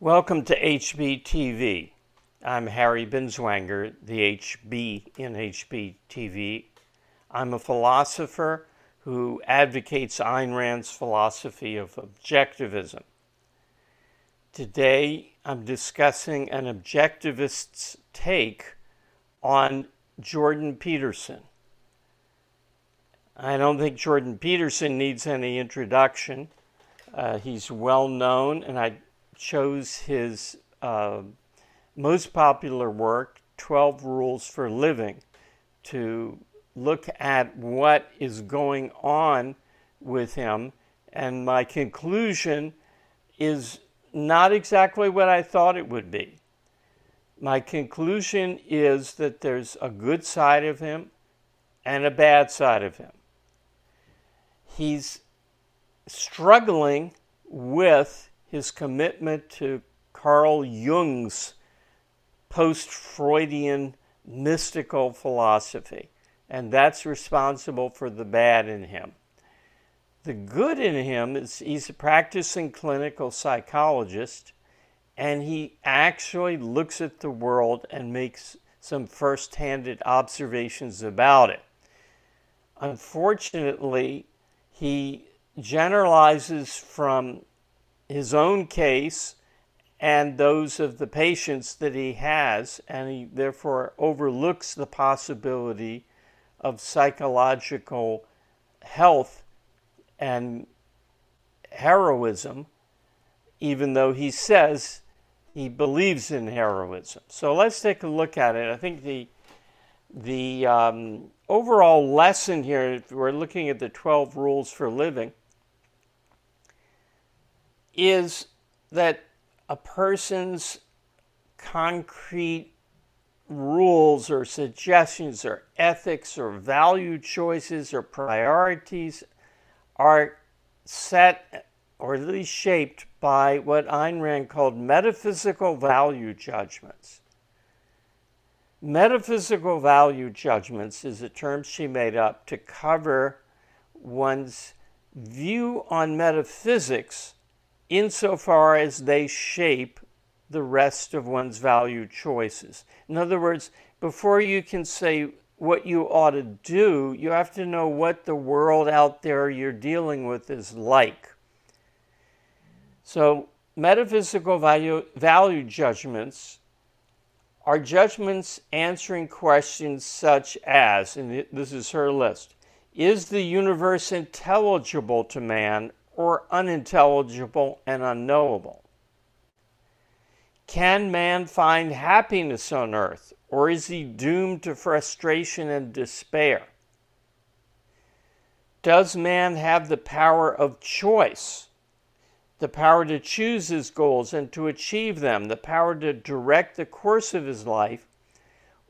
Welcome to HBTV. I'm Harry Binswanger, the HB in HBTV. I'm a philosopher who advocates Ayn Rand's philosophy of objectivism. Today, I'm discussing an objectivist's take on Jordan Peterson. I don't think Jordan Peterson needs any introduction. Uh, he's well known, and I chose his uh, most popular work, 12 Rules for Living, to look at what is going on with him. And my conclusion is not exactly what I thought it would be. My conclusion is that there's a good side of him and a bad side of him. He's struggling with his commitment to Carl Jung's post Freudian mystical philosophy, and that's responsible for the bad in him. The good in him is he's a practicing clinical psychologist, and he actually looks at the world and makes some first handed observations about it. Unfortunately, he generalizes from his own case and those of the patients that he has, and he therefore overlooks the possibility of psychological health and heroism, even though he says he believes in heroism. So let's take a look at it. I think the the um, overall lesson here, if we're looking at the 12 rules for living, is that a person's concrete rules or suggestions or ethics or value choices or priorities are set or at least shaped by what Ayn Rand called metaphysical value judgments. Metaphysical value judgments is a term she made up to cover one's view on metaphysics insofar as they shape the rest of one's value choices. In other words, before you can say what you ought to do, you have to know what the world out there you're dealing with is like. So, metaphysical value, value judgments are judgments answering questions such as, and this is her list, is the universe intelligible to man or unintelligible and unknowable? Can man find happiness on earth, or is he doomed to frustration and despair? Does man have the power of choice, the power to choose his goals and to achieve them, the power to direct the course of his life,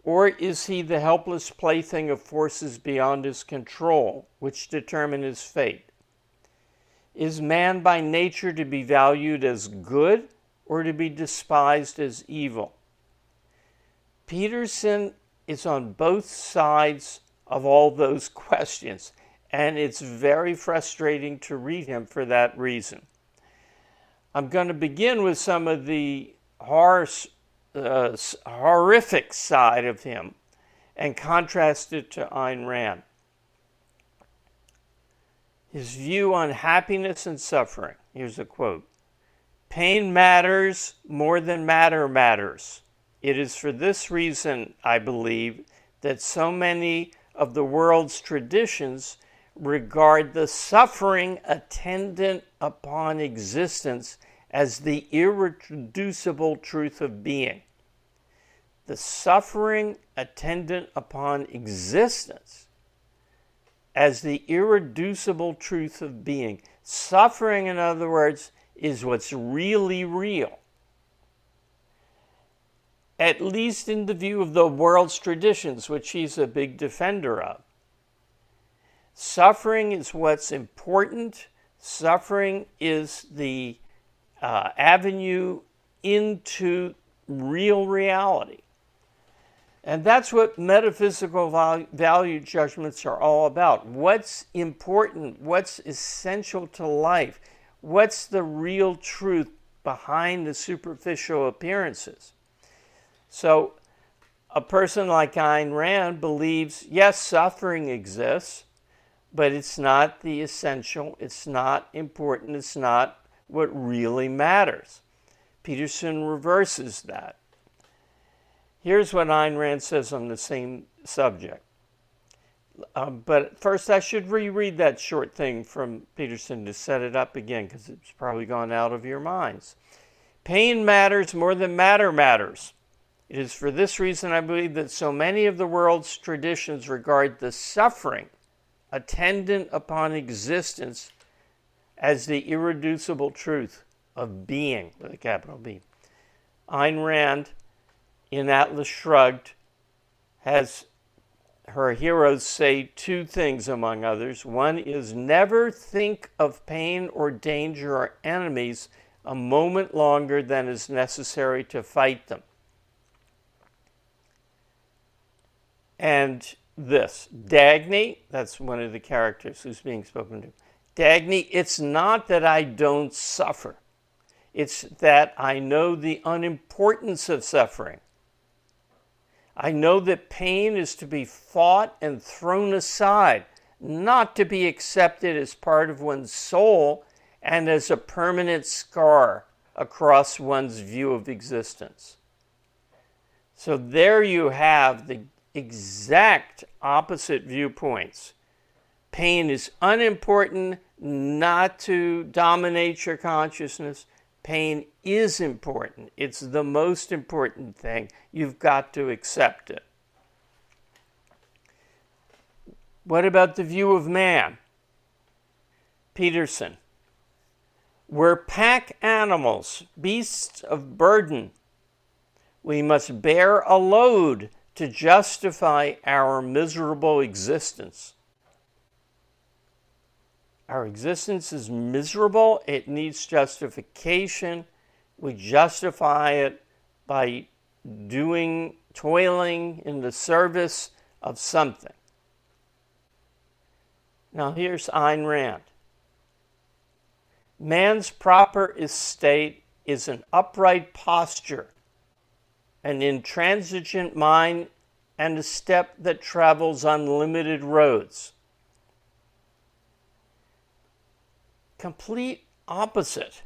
or is he the helpless plaything of forces beyond his control, which determine his fate? Is man by nature to be valued as good or to be despised as evil? Peterson is on both sides of all those questions, and it's very frustrating to read him for that reason. I'm going to begin with some of the horror, uh, horrific side of him and contrast it to Ayn Rand his view on happiness and suffering. Here's a quote Pain matters more than matter matters. It is for this reason, I believe, that so many of the world's traditions regard the suffering attendant upon existence as the irreducible truth of being. The suffering attendant upon existence as the irreducible truth of being. Suffering, in other words, is what's really real. At least in the view of the world's traditions, which he's a big defender of. Suffering is what's important. Suffering is the uh, avenue into real reality. And that's what metaphysical value judgments are all about. What's important? What's essential to life? What's the real truth behind the superficial appearances. So, a person like Ayn Rand believes yes, suffering exists, but it's not the essential, it's not important, it's not what really matters. Peterson reverses that. Here's what Ayn Rand says on the same subject. Um, but first, I should reread that short thing from Peterson to set it up again because it's probably gone out of your minds. Pain matters more than matter matters. It is for this reason I believe that so many of the world's traditions regard the suffering attendant upon existence as the irreducible truth of being, with a capital B. Ayn Rand in Atlas Shrugged has her heroes say two things, among others. One is never think of pain or danger or enemies a moment longer than is necessary to fight them. And this, Dagny, that's one of the characters who's being spoken to. Dagny, it's not that I don't suffer, it's that I know the unimportance of suffering. I know that pain is to be fought and thrown aside, not to be accepted as part of one's soul and as a permanent scar across one's view of existence. So there you have the exact opposite viewpoints. Pain is unimportant, not to dominate your consciousness. Pain is important. It's the most important thing. You've got to accept it. What about the view of man? Peterson. We're pack animals, beasts of burden. We must bear a load to justify our miserable existence. Our existence is miserable, it needs justification. We justify it by doing, toiling in the service of something. Now, here's Ayn Rand. Man's proper estate is an upright posture, an intransigent mind, and a step that travels unlimited roads. Complete opposite.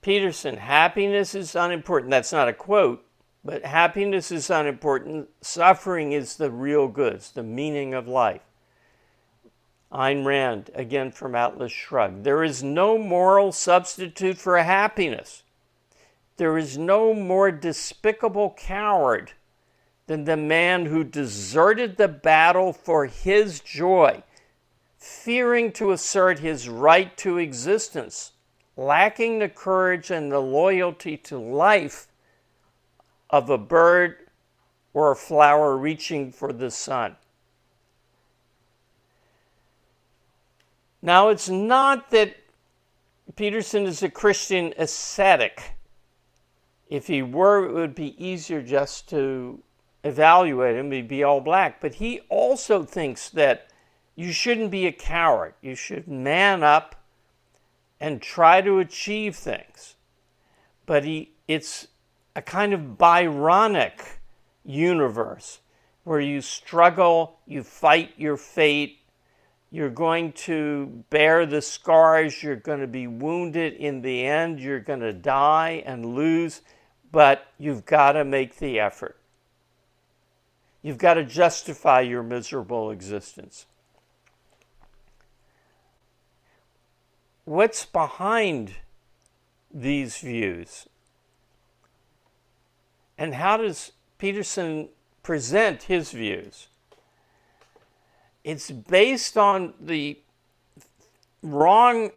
Peterson, happiness is unimportant. That's not a quote, but happiness is unimportant. Suffering is the real goods, the meaning of life. Ayn Rand, again from Atlas Shrugged. There is no moral substitute for happiness. There is no more despicable coward than the man who deserted the battle for his joy fearing to assert his right to existence, lacking the courage and the loyalty to life of a bird or a flower reaching for the sun. Now, it's not that Peterson is a Christian ascetic. If he were, it would be easier just to evaluate him, he'd be all black. But he also thinks that you shouldn't be a coward. You should man up and try to achieve things. But he, it's a kind of Byronic universe where you struggle, you fight your fate, you're going to bear the scars, you're going to be wounded in the end, you're going to die and lose, but you've got to make the effort. You've got to justify your miserable existence. What's behind these views? And how does Peterson present his views? It's based on the wrong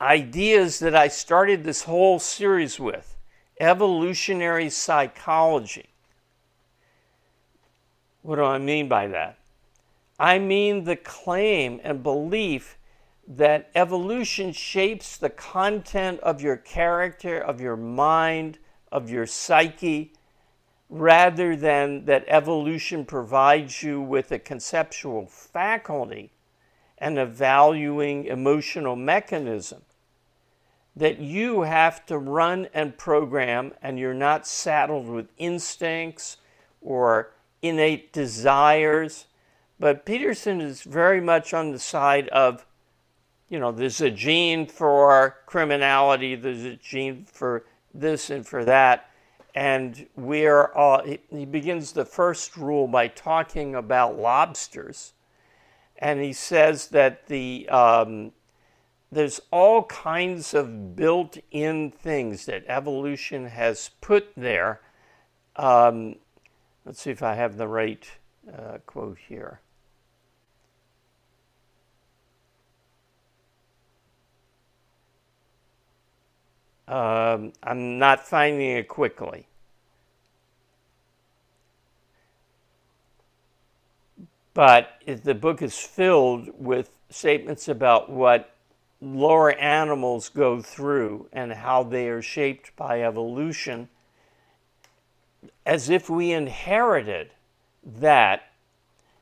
ideas that I started this whole series with evolutionary psychology. What do I mean by that? I mean the claim and belief that evolution shapes the content of your character, of your mind, of your psyche, rather than that evolution provides you with a conceptual faculty and a valuing emotional mechanism that you have to run and program, and you're not saddled with instincts or innate desires. But Peterson is very much on the side of, you know, there's a gene for criminality, there's a gene for this and for that. And we're all, he begins the first rule by talking about lobsters. And he says that the, um, there's all kinds of built in things that evolution has put there. Um, let's see if I have the right uh, quote here. Um, I'm not finding it quickly. But the book is filled with statements about what lower animals go through and how they are shaped by evolution as if we inherited that.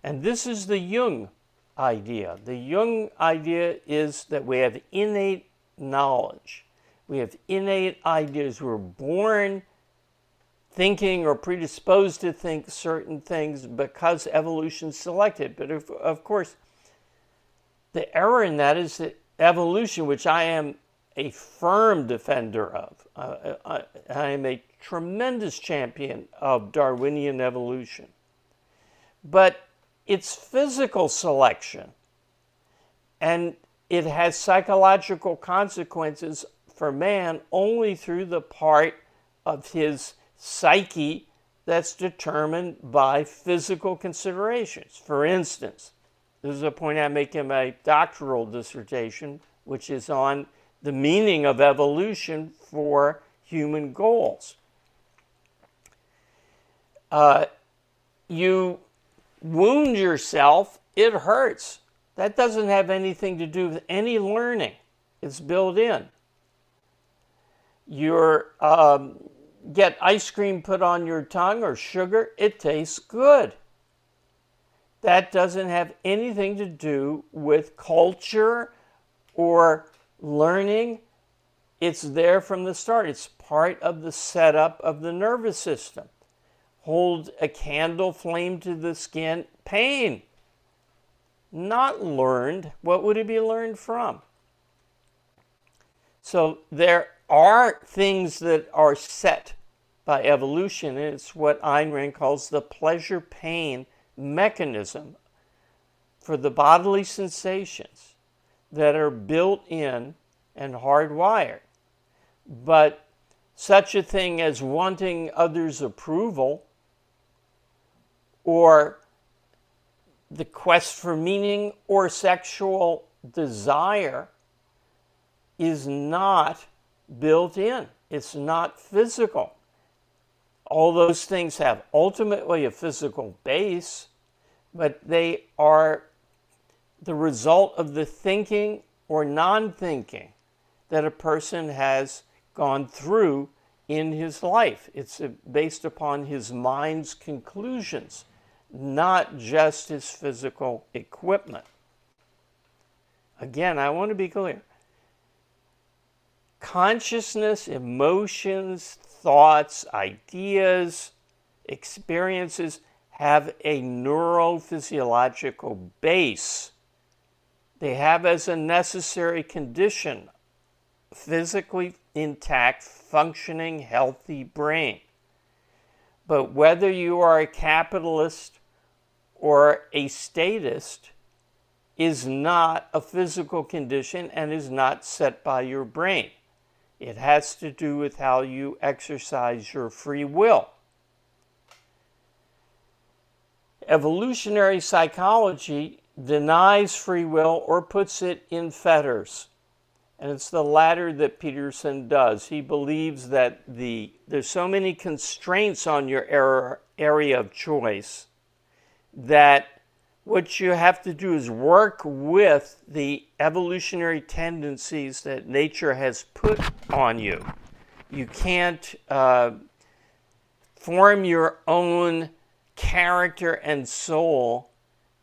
And this is the Jung idea. The Jung idea is that we have innate knowledge. We have innate ideas. We're born thinking or predisposed to think certain things because evolution selected. But of, course, the error in that is that evolution, which I am a firm defender of, uh, I, I am a tremendous champion of Darwinian evolution. But it's physical selection, and it has psychological consequences for man only through the part of his psyche that's determined by physical considerations. For instance, this is a point I make in my doctoral dissertation, which is on the meaning of evolution for human goals. Uh, you wound yourself, it hurts. That doesn't have anything to do with any learning, it's built in. You're um, get ice cream put on your tongue or sugar, it tastes good. That doesn't have anything to do with culture or learning. It's there from the start. It's part of the setup of the nervous system. Hold a candle flame to the skin, pain. Not learned. What would it be learned from? So there are things that are set by evolution. And it's what Ayn Rand calls the pleasure pain mechanism for the bodily sensations that are built in and hardwired. But such a thing as wanting others' approval or the quest for meaning or sexual desire is not built in. It's not physical. All those things have ultimately a physical base, but they are the result of the thinking or non thinking that a person has gone through in his life. It's based upon his mind's conclusions, not just his physical equipment. Again, I want to be clear consciousness, emotions, thoughts, ideas, experiences have a neurophysiological base. They have as a necessary condition physically intact, functioning, healthy brain. But whether you are a capitalist or a statist is not a physical condition and is not set by your brain. It has to do with how you exercise your free will. Evolutionary psychology denies free will or puts it in fetters. And it's the latter that Peterson does. He believes that the there's so many constraints on your error, area of choice that what you have to do is work with the evolutionary tendencies that nature has put on you. You can't uh, form your own character and soul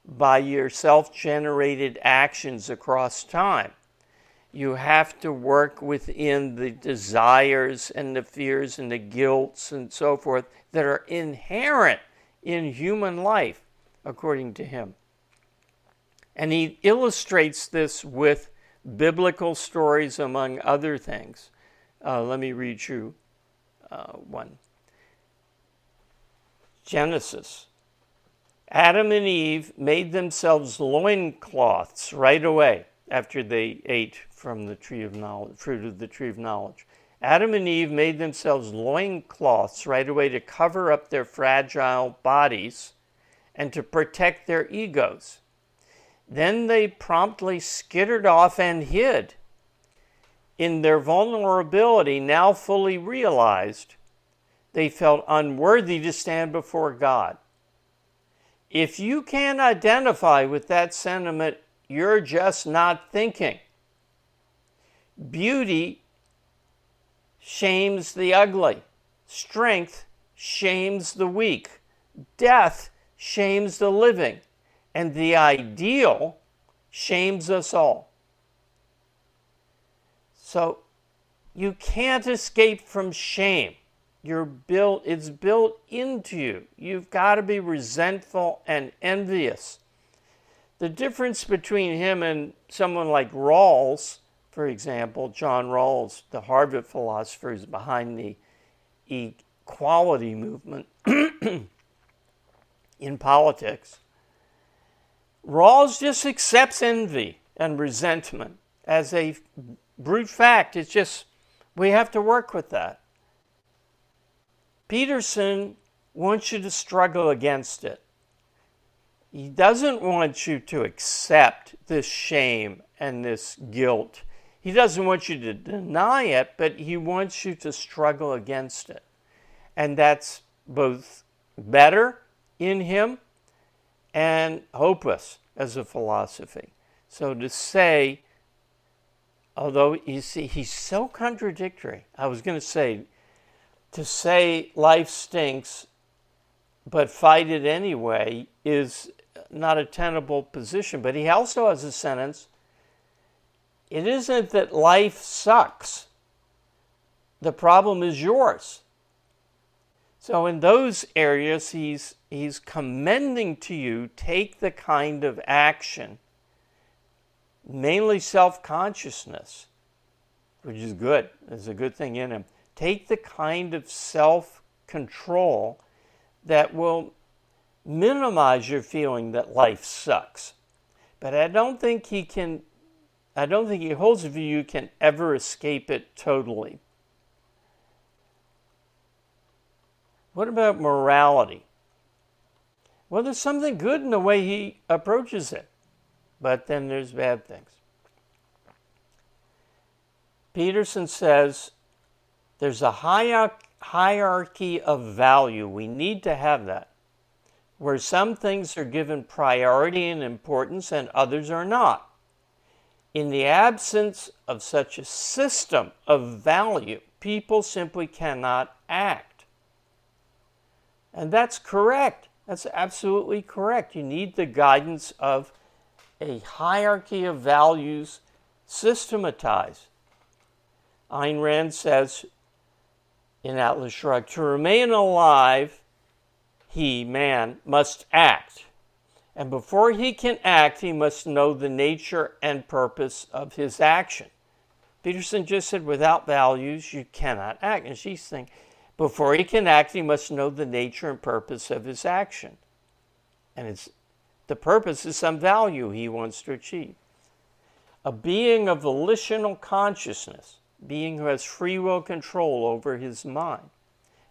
by your self generated actions across time. You have to work within the desires and the fears and the guilts and so forth that are inherent in human life, according to him. And he illustrates this with biblical stories, among other things. Uh, let me read you uh, one Genesis. Adam and Eve made themselves loincloths right away after they ate from the tree of knowledge, fruit of the tree of knowledge. Adam and Eve made themselves loincloths right away to cover up their fragile bodies and to protect their egos. Then they promptly skittered off and hid. In their vulnerability, now fully realized, they felt unworthy to stand before God. If you can't identify with that sentiment, you're just not thinking. Beauty shames the ugly, strength shames the weak, death shames the living, and the ideal shames us all. So you can't escape from shame. You're built, it's built into you. You've got to be resentful and envious. The difference between him and someone like Rawls, for example, John Rawls, the Harvard philosopher who's behind the equality movement in politics, Rawls just accepts envy and resentment as a brute fact. It's just, we have to work with that. Peterson wants you to struggle against it. He doesn't want you to accept this shame and this guilt. He doesn't want you to deny it, but he wants you to struggle against it. And that's both better in him and hopeless as a philosophy. So to say, although you see, he's so contradictory. I was going to say, to say life stinks but fight it anyway is not a tenable position. But he also has a sentence it isn't that life sucks, the problem is yours. So, in those areas, he's, he's commending to you take the kind of action, mainly self consciousness, which is good. There's a good thing in him Take the kind of self control that will minimize your feeling that life sucks. But I don't think he can, I don't think he holds the view you can ever escape it totally. What about morality? Well, there's something good in the way he approaches it, but then there's bad things. Peterson says there's a hierarchy of value. We need to have that, where some things are given priority and importance and others are not. In the absence of such a system of value, people simply cannot act. And that's correct. That's absolutely correct. You need the guidance of a hierarchy of values systematized. Ayn Rand says in Atlas Shrugged. To remain alive, he, man, must act. And before he can act, he must know the nature and purpose of his action. Peterson just said, without values, you cannot act. And she's saying, before he can act, he must know the nature and purpose of his action. And it's, the purpose is some value he wants to achieve. A being of volitional consciousness being who has free will control over his mind.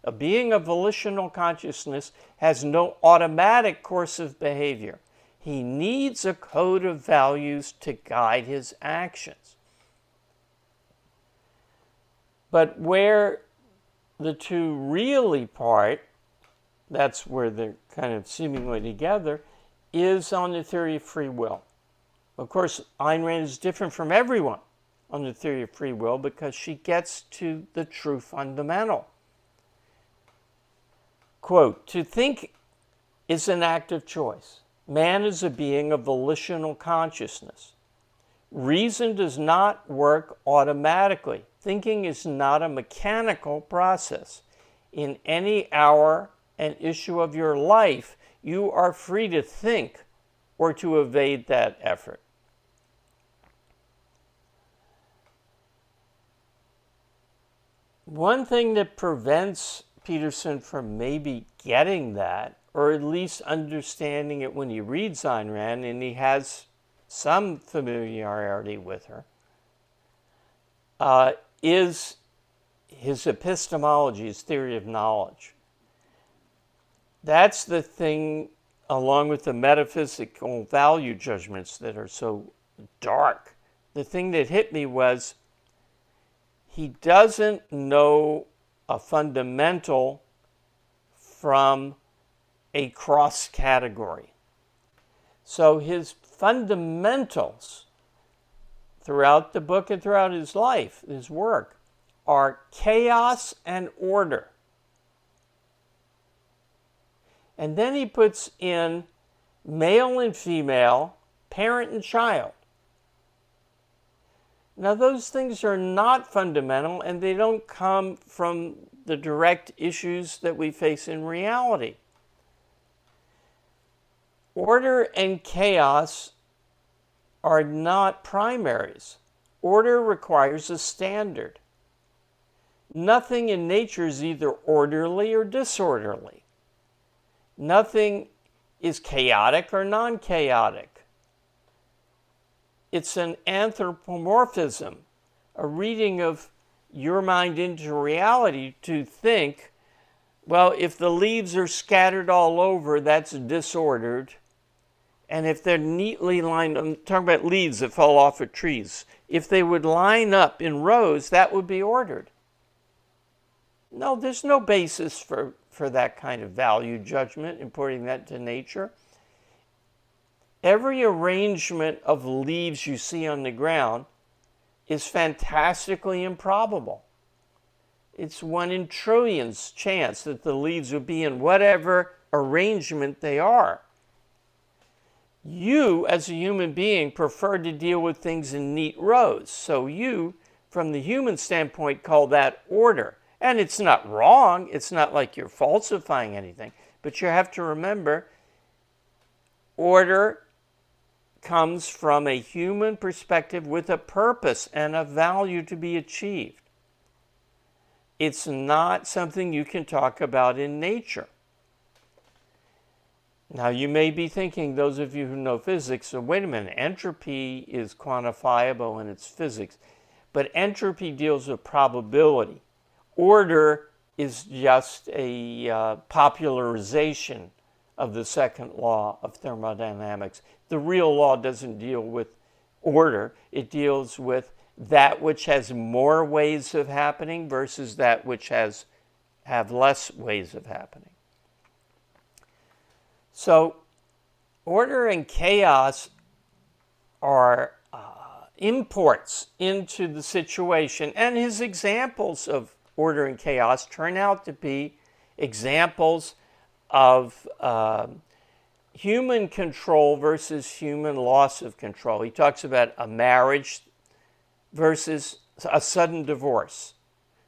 A being of volitional consciousness has no automatic course of behavior. He needs a code of values to guide his actions. But where the two really part, that's where they're kind of seemingly together, is on the theory of free will. Of course, Ayn Rand is different from everyone on the theory of free will because she gets to the true fundamental. Quote, to think is an act of choice. Man is a being of volitional consciousness. Reason does not work automatically. Thinking is not a mechanical process. In any hour and issue of your life, you are free to think or to evade that effort. One thing that prevents Peterson from maybe getting that, or at least understanding it when he reads Ayn Rand, and he has some familiarity with her, uh, is his epistemology, his theory of knowledge. That's the thing, along with the metaphysical value judgments that are so dark. The thing that hit me was he doesn't know a fundamental from a cross category. So his fundamentals throughout the book and throughout his life, his work, are chaos and order. And then he puts in male and female, parent and child. Now, those things are not fundamental and they don't come from the direct issues that we face in reality. Order and chaos are not primaries. Order requires a standard. Nothing in nature is either orderly or disorderly. Nothing is chaotic or non chaotic it's an anthropomorphism, a reading of your mind into reality to think, well, if the leaves are scattered all over, that's disordered. And if they're neatly lined, I'm talking about leaves that fall off of trees, if they would line up in rows, that would be ordered. No, there's no basis for, for that kind of value judgment, importing that to nature. Every arrangement of leaves you see on the ground is fantastically improbable. It's one in trillions chance that the leaves would be in whatever arrangement they are. You, as a human being, prefer to deal with things in neat rows. So you, from the human standpoint, call that order. And it's not wrong. It's not like you're falsifying anything. But you have to remember order comes from a human perspective with a purpose and a value to be achieved. It's not something you can talk about in nature. Now, you may be thinking, those of you who know physics, so wait a minute, entropy is quantifiable and it's physics, but entropy deals with probability. Order is just a uh, popularization of the second law of thermodynamics. The real law doesn't deal with order, it deals with that which has more ways of happening versus that which has have less ways of happening. So order and chaos are uh, imports into the situation, and his examples of order and chaos turn out to be examples of uh, human control versus human loss of control. He talks about a marriage versus a sudden divorce.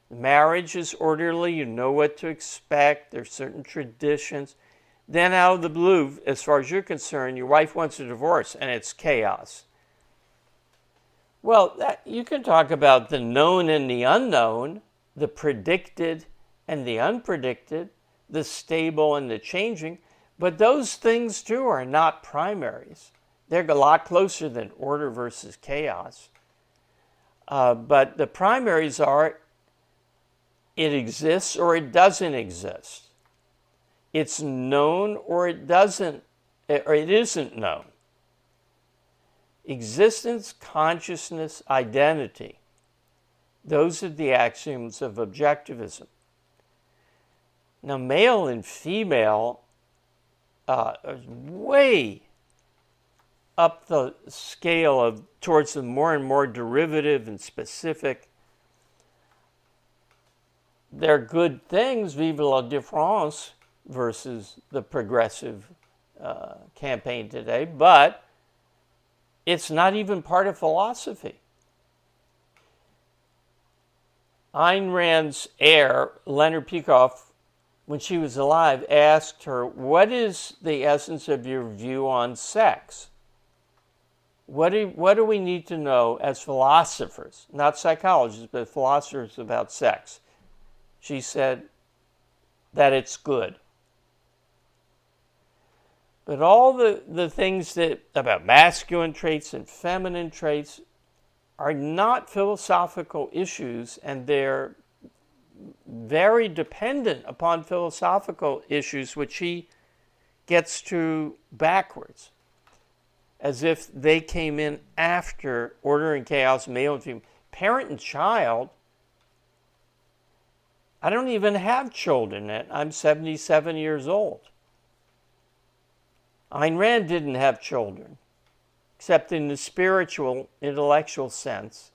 Marriage is orderly, you know what to expect, there's certain traditions. Then, out of the blue, as far as you're concerned, your wife wants a divorce and it's chaos. Well, that, you can talk about the known and the unknown, the predicted and the unpredicted the stable and the changing, but those things too are not primaries. They're a lot closer than order versus chaos. Uh, but the primaries are it exists or it doesn't exist. It's known or it doesn't, or it isn't known. Existence, consciousness, identity. Those are the axioms of objectivism. Now, male and female uh, way up the scale of towards the more and more derivative and specific. They're good things, vive la différence, versus the progressive uh, campaign today, but it's not even part of philosophy. Ayn Rand's heir, Leonard Peikoff, when she was alive, asked her, What is the essence of your view on sex? What do, what do we need to know as philosophers, not psychologists, but philosophers about sex? She said that it's good. But all the, the things that about masculine traits and feminine traits are not philosophical issues and they're very dependent upon philosophical issues, which he gets to backwards, as if they came in after order and chaos, male and female. Parent and child. I don't even have children yet. I'm 77 years old. Ayn Rand didn't have children except in the spiritual, intellectual sense.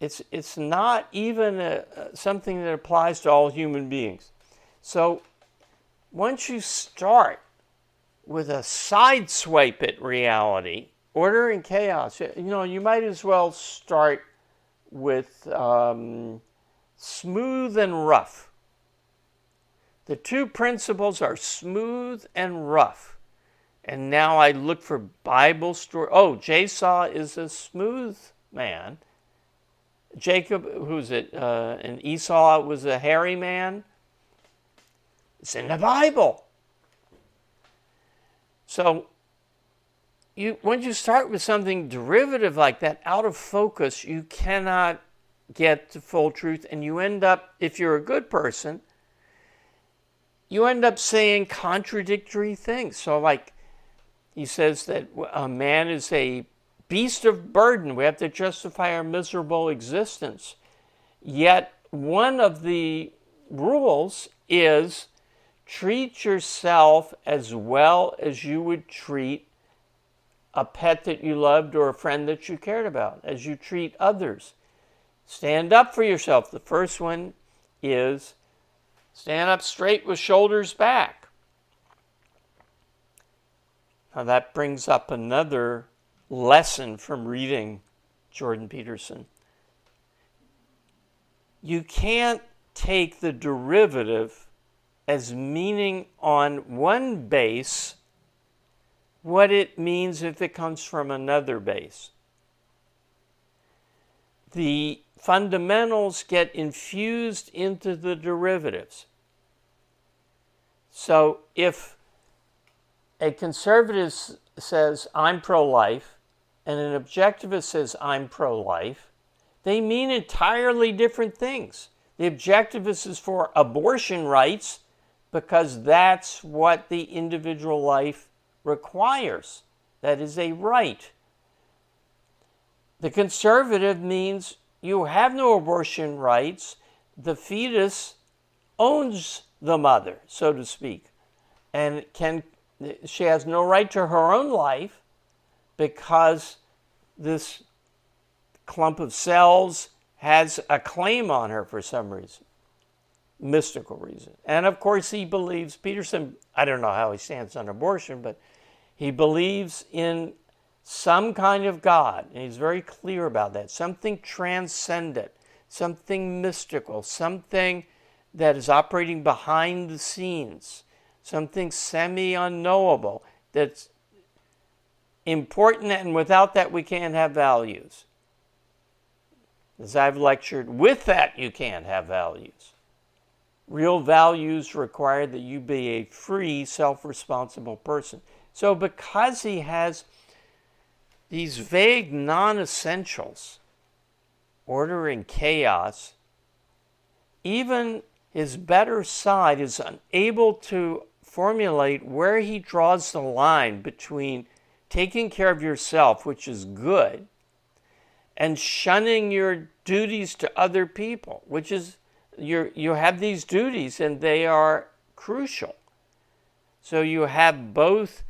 It's, it's not even a, something that applies to all human beings. So once you start with a sideswipe at reality, order and chaos, you know, you might as well start with um, smooth and rough. The two principles are smooth and rough and now I look for Bible story. Oh, Jason is a smooth man. Jacob, who's it? Uh, and Esau was a hairy man. It's in the Bible. So, you once you start with something derivative like that, out of focus, you cannot get the full truth, and you end up, if you're a good person, you end up saying contradictory things. So, like he says that a man is a beast of burden. We have to justify our miserable existence. Yet, one of the rules is treat yourself as well as you would treat a pet that you loved or a friend that you cared about, as you treat others. Stand up for yourself. The first one is stand up straight with shoulders back. Now, that brings up another lesson from reading Jordan Peterson. You can't take the derivative as meaning on one base what it means if it comes from another base. The fundamentals get infused into the derivatives. So if a conservative says, I'm pro life, and an objectivist says, I'm pro life, they mean entirely different things. The objectivist is for abortion rights because that's what the individual life requires. That is a right. The conservative means you have no abortion rights. The fetus owns the mother, so to speak, and can she has no right to her own life because this clump of cells has a claim on her for some reason, mystical reason. And of course, he believes, Peterson, I don't know how he stands on abortion, but he believes in some kind of God, and he's very clear about that something transcendent, something mystical, something that is operating behind the scenes something semi unknowable that's important, and without that, we can't have values. As I've lectured, with that, you can't have values. Real values require that you be a free, self responsible person. So, because he has these vague non essentials, order and chaos, even his better side is unable to formulate where he draws the line between taking care of yourself, which is good, and shunning your duties to other people, which is you you have these duties and they are crucial. So you have both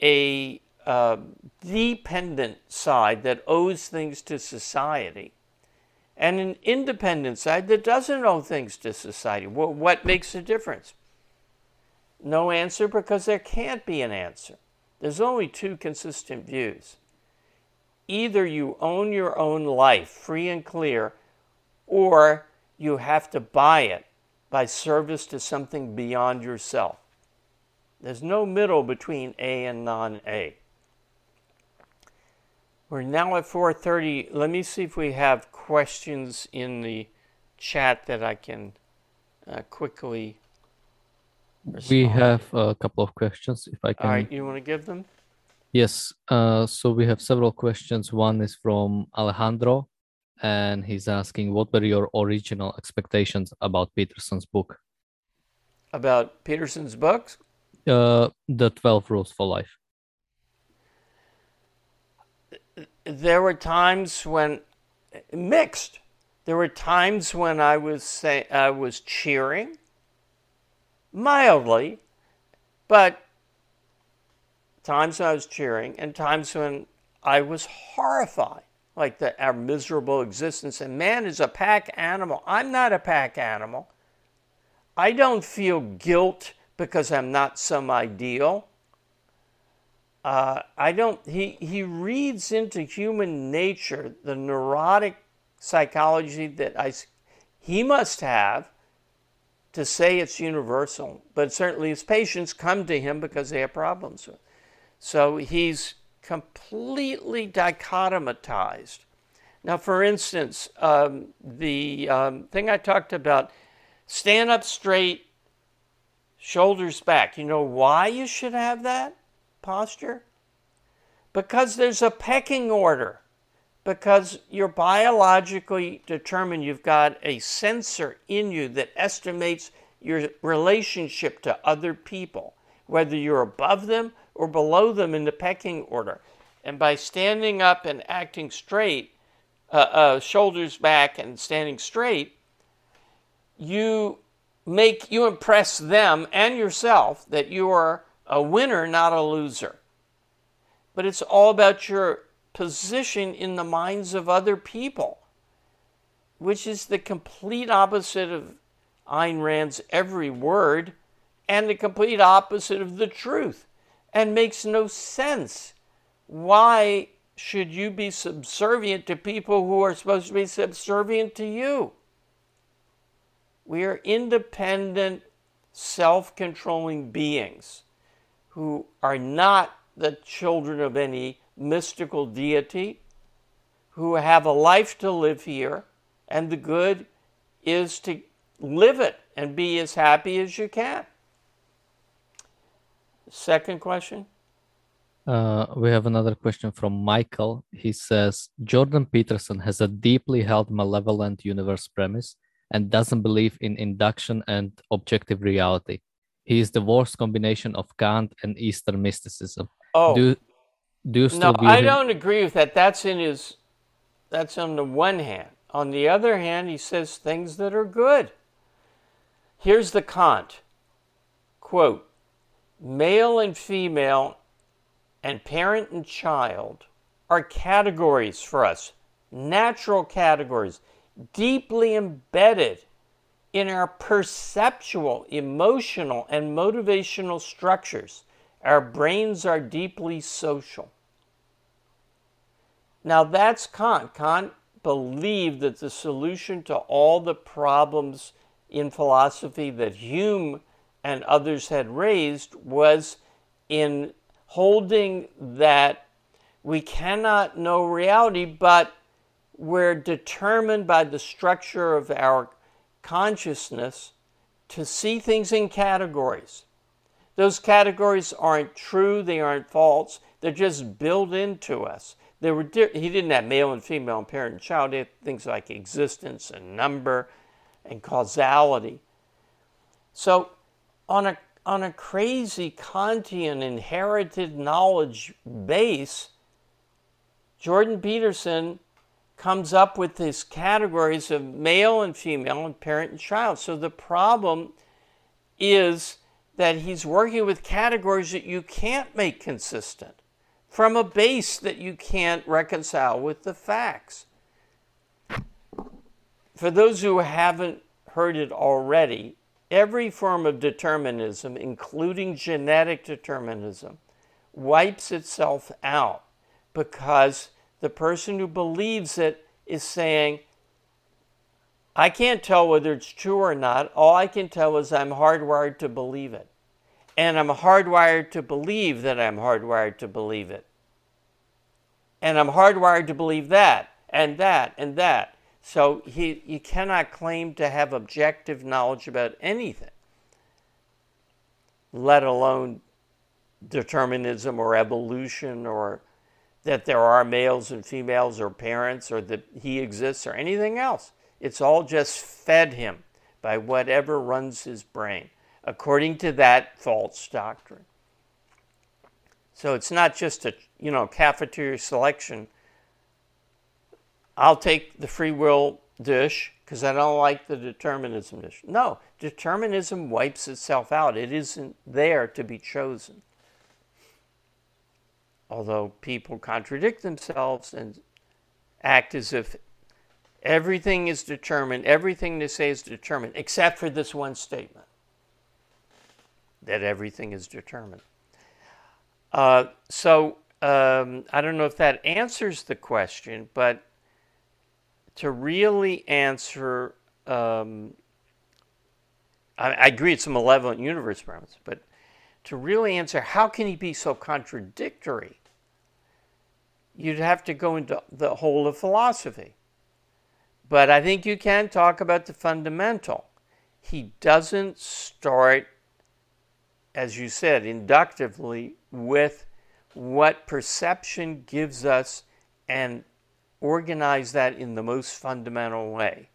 a uh, dependent side that owes things to society and an independent side that doesn't owe things to society. Well, what makes the difference? No answer because there can't be an answer. there's only two consistent views. Either you own your own life free and clear, or you have to buy it by service to something beyond yourself. There's no middle between A and non-A. We're now at 4:30. Let me see if we have questions in the chat that I can uh, quickly. Respond. We have a couple of questions. If I can. All right, you want to give them? Yes. Uh, so we have several questions. One is from Alejandro, and he's asking, "What were your original expectations about Peterson's book?" About Peterson's books? Uh, the Twelve Rules for Life. There were times when mixed. There were times when I was say, I was cheering mildly, but times when I was cheering and times when I was horrified, like the, our miserable existence. And man is a pack animal. I'm not a pack animal. I don't feel guilt because I'm not some ideal. Uh, I don't, he, he reads into human nature the neurotic psychology that I, he must have to say it's universal, but certainly his patients come to him because they have problems. So he's completely dichotomatized. Now, for instance, um, the um, thing I talked about stand up straight, shoulders back. You know why you should have that posture? Because there's a pecking order because you're biologically determined you've got a sensor in you that estimates your relationship to other people, whether you're above them or below them in the pecking order. And by standing up and acting straight, uh, uh, shoulders back and standing straight, you make you impress them and yourself that you are a winner, not a loser. But it's all about your position in the minds of other people, which is the complete opposite of Ayn Rand's every word and the complete opposite of the truth and makes no sense. Why should you be subservient to people who are supposed to be subservient to you? We are independent, self controlling beings who are not the children of any mystical deity who have a life to live here, and the good is to live it and be as happy as you can. Second question. Uh, we have another question from Michael. He says Jordan Peterson has a deeply held malevolent universe premise and doesn't believe in induction and objective reality. He is the worst combination of Kant and Eastern mysticism. Oh, Do do no, I him- don't agree with that. That's in his. That's on the one hand. On the other hand, he says things that are good. Here's the Kant quote: "Male and female, and parent and child are categories for us, natural categories, deeply embedded in our perceptual, emotional, and motivational structures. Our brains are deeply social. Now that's Kant. Kant believed that the solution to all the problems in philosophy that Hume and others had raised was in holding that we cannot know reality, but we're determined by the structure of our consciousness to see things in categories. Those categories aren't true, they aren't false, they're just built into us. They were di- he didn't have male and female and parent and child, he had things like existence and number and causality. So on a on a crazy Kantian inherited knowledge base, Jordan Peterson comes up with these categories of male and female and parent and child. So the problem is that he's working with categories that you can't make consistent from a base that you can't reconcile with the facts. For those who haven't heard it already, every form of determinism, including genetic determinism, wipes itself out because the person who believes it is saying, I can't tell whether it's true or not. All I can tell is I'm hardwired to believe it. And I'm hardwired to believe that I'm hardwired to believe it. And I'm hardwired to believe that and that and that. So he, you cannot claim to have objective knowledge about anything, let alone determinism or evolution or that there are males and females or parents or that he exists or anything else. It's all just fed him by whatever runs his brain, according to that false doctrine. So it's not just a you know cafeteria selection. I'll take the free will dish because I don't like the determinism dish. No, determinism wipes itself out. It isn't there to be chosen. Although people contradict themselves and act as if Everything is determined, everything they say is determined, except for this one statement that everything is determined. Uh, so um, I don't know if that answers the question, but to really answer, um, I, I, agree it's a malevolent universe premise, but to really answer how can he be so contradictory, you'd have to go into the whole of philosophy. But I think you can talk about the fundamental. He doesn't start, as you said, inductively with what perception gives us and organize that in the most fundamental way.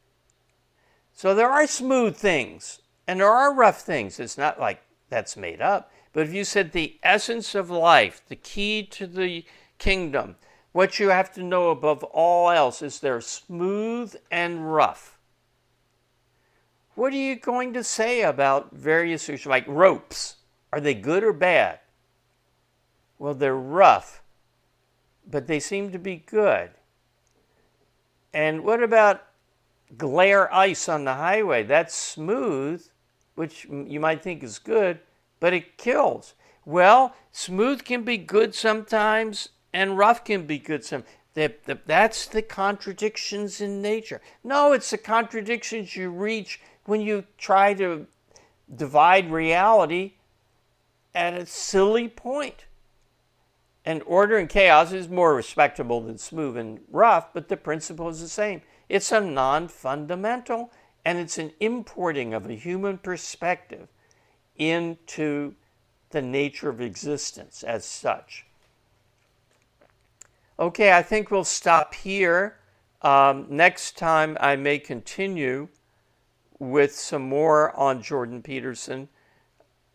So there are smooth things and there are rough things. It's not like that's made up. But if you said the essence of life, the key to the kingdom, what you have to know above all else is they're smooth and rough. What are you going to say about various issues like ropes? Are they good or bad? Well, they're rough, but they seem to be good. And what about glare ice on the highway? That's smooth, which you might think is good, but it kills. Well, smooth can be good sometimes and rough can be good some that, that that's the contradictions in nature no it's the contradictions you reach when you try to divide reality at a silly point. and order and chaos is more respectable than smooth and rough but the principle is the same it's a non-fundamental and it's an importing of a human perspective into the nature of existence as such Okay, I think we'll stop here. Um, next time, I may continue with some more on Jordan Peterson,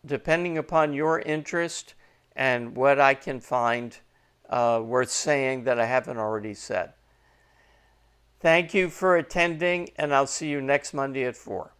depending upon your interest and what I can find uh, worth saying that I haven't already said. Thank you for attending, and I'll see you next Monday at 4.